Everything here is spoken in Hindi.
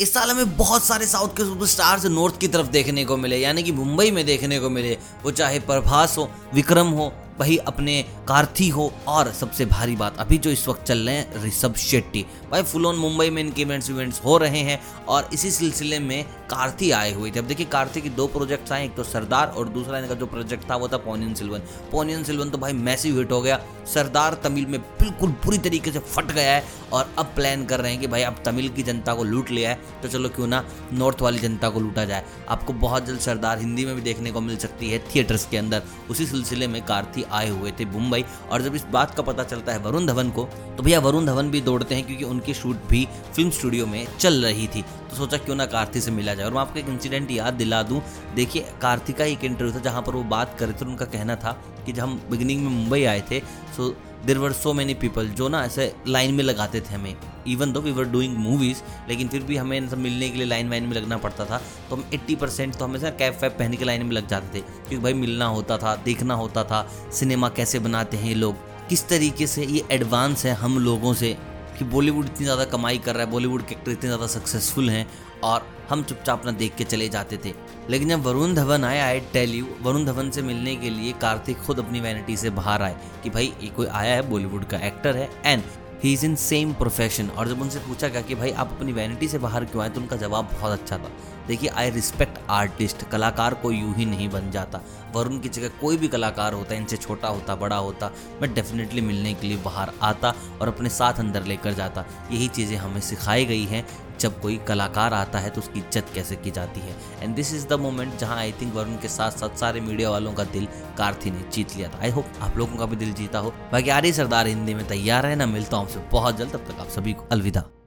इस साल हमें बहुत सारे साउथ के सुपरस्टार्स नॉर्थ की तरफ़ देखने को मिले, यानी कि मुंबई में देखने को मिले। वो चाहे प्रभास हो, विक्रम हो, वही अपने कार्थी हो, और सबसे भारी बात, अभी जो इस वक्त चल रहे हैं, ऋषभ शेट्टी। भाई फुल ऑन मुंबई में इनके इवेंट्स इवेंट्स हो रहे हैं, और इसी सिलसिले में कार्थी आए हुए। थे अब देखिए, कार्थी के दो प्रोजेक्ट्स आए, एक तो सरदार और दूसरा इनका जो प्रोजेक्ट था, वो था पोनियन सिल्वन पोनियन सिल्वन तो भाई मैसिव हिट हो गया। सरदार तमिल में बिल्कुल बुरी तरीके से फट गया है और अब प्लान कर रहे हैं कि भाई अब तमिल की जनता को लूट लिया है तो चलो क्यों ना नॉर्थ वाली जनता को लूटा जाए। आपको बहुत जल्द सरदार हिंदी में भी देखने को मिल सकती है थिएटर्स के अंदर। उसी सिलसिले में कार्थी आए हुए थे मुंबई, और जब इस बात का पता चलता है वरुण धवन को तो भैया वरुण धवन भी दौड़ते हैं क्योंकि उनकी शूट भी फ़िल्म स्टूडियो में चल रही थी। तो सोचा क्यों ना कार्ति से मिला जाए। और मैं आपको एक इंसिडेंट याद दिला दूँ। देखिए कार्ति का एक इंटरव्यू था जहाँ पर वो बात कर थे उनका कहना था कि जब हम बिगिनिंग में मुंबई आए थे सो देर वर सो मैनी पीपल जो ना ऐसे लाइन में लगाते थे हमें even though we were doing movies लेकिन फिर भी हमें सब मिलने के लिए लाइन वाइन में लगना पड़ता था तो हम एट्टी परसेंट तो हमेशा कैब वैब पहन के लाइन में लग जाते थे, क्योंकि भाई मिलना होता था, देखना होता था सिनेमा कैसे बनाते हैं ये लोग, किस तरीके से ये एडवांस है हम लोगों से। कि बॉलीवुड इतनी ज़्यादा कमाई कर रहा है, बॉलीवुड के एक्टर इतने ज़्यादा सक्सेसफुल हैं और हम चुपचाप ना देख के चले जाते थे। लेकिन जब वरुण धवन आए I tell you Varun Dhawan से मिलने के लिए कार्तिक खुद अपनी वैनिटी से बाहर आए कि भाई, ये कोई आया है, बॉलीवुड का एक्टर है and he is in same profession और जब उनसे पूछा गया कि भाई, आप अपनी वैनिटी से बाहर क्यों आए तो उनका जवाब बहुत अच्छा था। देखिए आई रिस्पेक्ट आर्टिस्ट कलाकार को यूँ ही नहीं बन जाता। वरुण की जगह कोई भी कलाकार होता, इनसे छोटा होता, बड़ा होता, मैं डेफिनेटली मिलने के लिए बाहर आता और अपने साथ अंदर लेकर जाता। यही चीज़ें हमें सिखाई गई हैं। जब कोई कलाकार आता है तो उसकी इज़्ज़त कैसे की जाती है? And this is the moment जहाँ आई थिंक वरुण के साथ साथ सारे मीडिया वालों का दिल कार्थी ने जीत लिया था। आई होप आप लोगों का भी दिल जीता हो। बाकी आ सरदार हिंदी में तैयार है ना? मिलता हूँ आपसे बहुत जल्द। तब तक आप सभी को अलविदा।